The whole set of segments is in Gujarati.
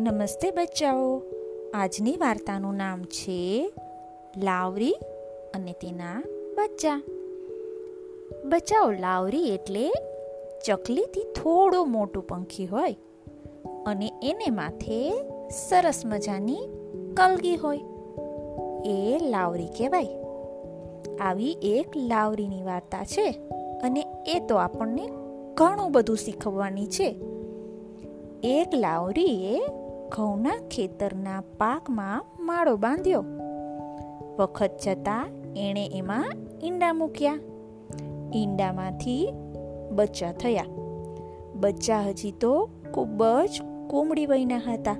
નમસ્તે બચ્ચાઓ. આજની વાર્તાનું નામ છે લાવરી અને તેના બચ્ચા. બચ્ચાઓ, લાવરી એટલે ચકલીથી થોડું મોટું પંખી હોય અને એને માથે સરસ મજાની કલગી હોય. એ લાવરી કહેવાય. આવી એક લાવરીની વાર્તા છે અને એ તો આપણને ઘણું બધું શીખવવાની છે. એક લાવરીએ ઘઉંના ખેતરના પાકમાં માળો બાંધ્યો. વખત જતાં એણે એમાં ઈંડા મૂક્યા. ઈંડામાંથી બચ્ચા થયા. બચ્ચા હજી તો ખૂબ જ કોમડી વયના હતા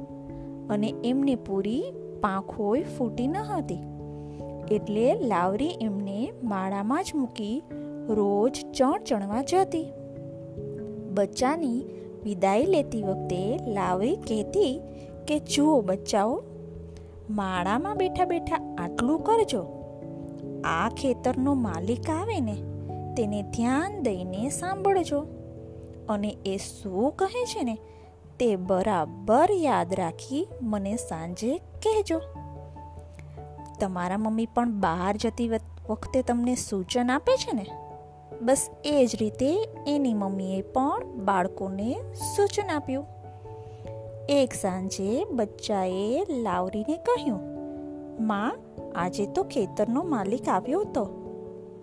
અને એમને પૂરી પાંખોય ફૂટી ન હતી. એટલે લાવરી એમને માળામાં જ મૂકી રોજ ચણ ચણવા જતી. બચ્ચાની વિદાય લેતી વખતે લાવરી કહેતી કે, જુઓ બચ્ચાઓ, માળામાં બેઠા બેઠા આટલું કરજો. આ ખેતરનો માલિક આવે ને, તેને ધ્યાન દઈને સાંભળજો. અને એ શું કહે છે ને, તે બરાબર યાદ રાખી મને સાંજે કહેજો. તમારા મમ્મી પણ બહાર જતી વખતે તમને સૂચન આપે છે ને? બસ એ જ રીતે એની મમ્મીએ પણ બાળકોને સૂચન આપ્યું. એક સાંજે બચ્ચાએ લાવરીને કહ્યું, માં, આજે તો ખેતરનો માલિક આવ્યો હતો.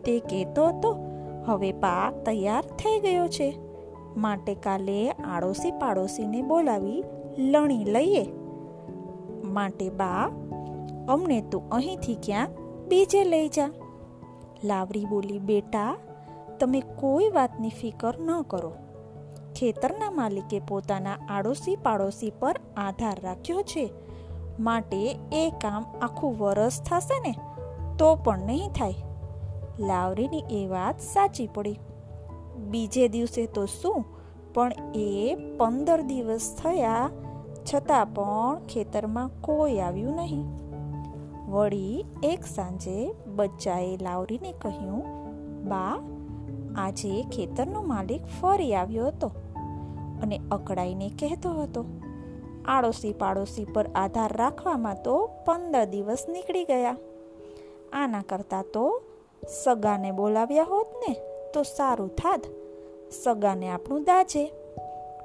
તે કહેતો હતો, હવે પાક તૈયાર થઈ ગયો છે. માટે કાલે આડોશી પાડોશીને બોલાવી લણી લઈએ. માટે બા, અમને તું અહીંથી ક્યાં બીજે લઈ જા. લાવરી બોલી, બેટા તમે કોઈ વાતની ફિકર ન કરો. ખેતરના માલિકે પોતાના આડોશી પાડોશી પર આધાર રાખ્યો છે. માટે એ કામ આખું વરસ થશે ને, તો પણ નહીં થાય. લાવરીની એ વાત સાચી પડી. બીજે દિવસે તો શું, પણ એ પંદર દિવસ થયા, છતાં પણ ખેતરમાં કોઈ આવ્યું નહીં. વળી એક સાંજે બચ્ચાએ લાવરીને કહ્યું, બા આજે ખેતરનો માલિક ફરી આવ્યો હતો અને અકળાઈને કહેતો હતો આડોશી પાડોશી પર આધાર રાખવામાં તો પંદર દિવસ નીકળી ગયા. આના કરતાં તો સગાને બોલાવ્યા હોત ને, તો સારું થાત. સગાને આપણું દાજે.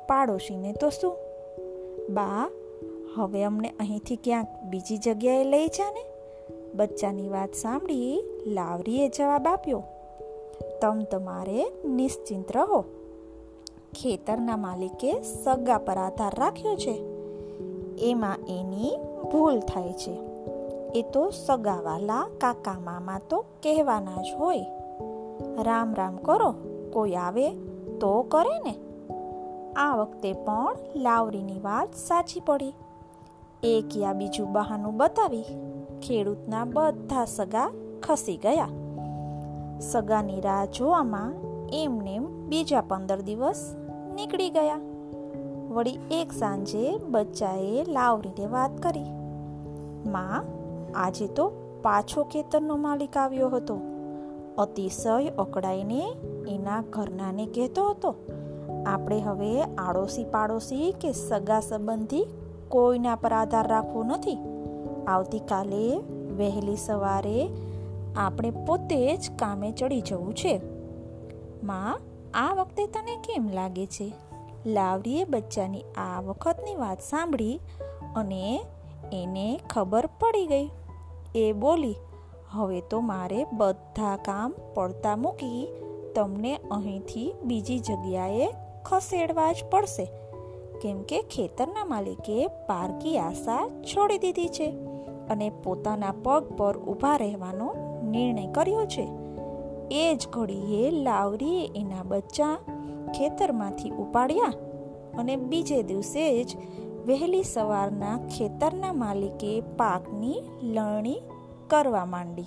પાડોશીને તો શું? બા, હવે અમને અહીંથી ક્યાંક બીજી જગ્યાએ લઈ જા બચ્ચાની વાત સાંભળી લાવરીએ જવાબ આપ્યો તમ તમારે નિશ્ચિંત રહો. ખેતરના માલિકે સગા પર આધાર રાખ્યો છે. એમાં એની ભૂલ થાય છે. એ તો સગાવાલા કાકા મામા તો કહેવાના જ હોય. રામ રામ કરો, કોઈ આવે તો કરે ને. આ વખતે પણ લાવરીની વાત સાચી પડી. એક યા બીજું બહાનું બતાવી ખેડૂતના બધા સગા ખસી ગયા. સગાની રાહ જોવામાં એમને બીજા પંદર દિવસ નીકળી ગયા. વળી એક સાંજે બચ્ચાએ લાવરીને વાત કરી. માં, આજે તો પાછો ખેતરનો માલિક આવ્યો હતો. અતિશય અકળાઈને એના ઘરનાને કહેતો હતો, આપણે હવે આડોશી પાડોશી કે સગા સંબંધી કોઈના પર આધાર રાખવો નથી. આવતીકાલે વહેલી સવારે આપણે પોતે જ કામે ચડી જવું છે. માં, આ વખતે તને કેમ લાગે છે? લાવરીએ બચ્ચાની આ વખતની વાત સાંભળી અને એને ખબર પડી ગઈ. એ બોલી, હવે તો મારે બધા કામ પડતા મૂકી તમને અહીંથી બીજી જગ્યાએ ખસેડવા જ પડશે. કેમ કે ખેતરના માલિકે પારકી આશા છોડી દીધી છે અને પોતાના પગ પર ઊભા રહેવાનો નિર્ણય કર્યો છે. એ જ ઘડીએ લાવરીએ એના બચ્ચા ખેતરમાંથી ઉપાડ્યા અને બીજે દિવસે જ વહેલી સવારના ખેતરના માલિકે પાકની લણણી કરવા માંડી.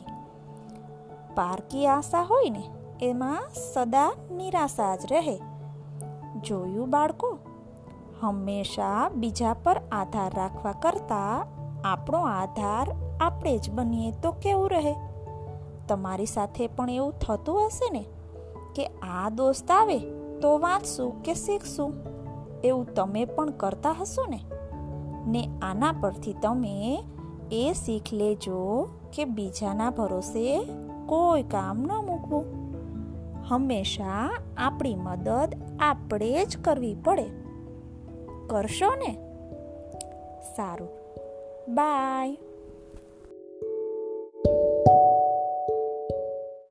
પારકી આશા હોય ને, એમાં સદા નિરાશા જ રહે. જોયું બાળકો, હંમેશા બીજા પર આધાર રાખવા કરતાં આપણો આધાર આપણે જ બનીએ તો કેવું રહે? તમારી સાથે પણ એવું થતું હશે ને કે આ દોસ્ત આવે તો વાંચશું કે શીખશું? એવું તમે પણ કરતા હશો ને? ને આના પરથી તમે એ શીખ લેજો કે બીજાના ભરોસે કોઈ કામ ન મૂકવું. હંમેશા આપણી મદદ આપણે જ કરવી પડે. કરશો ને? સારું. બાય.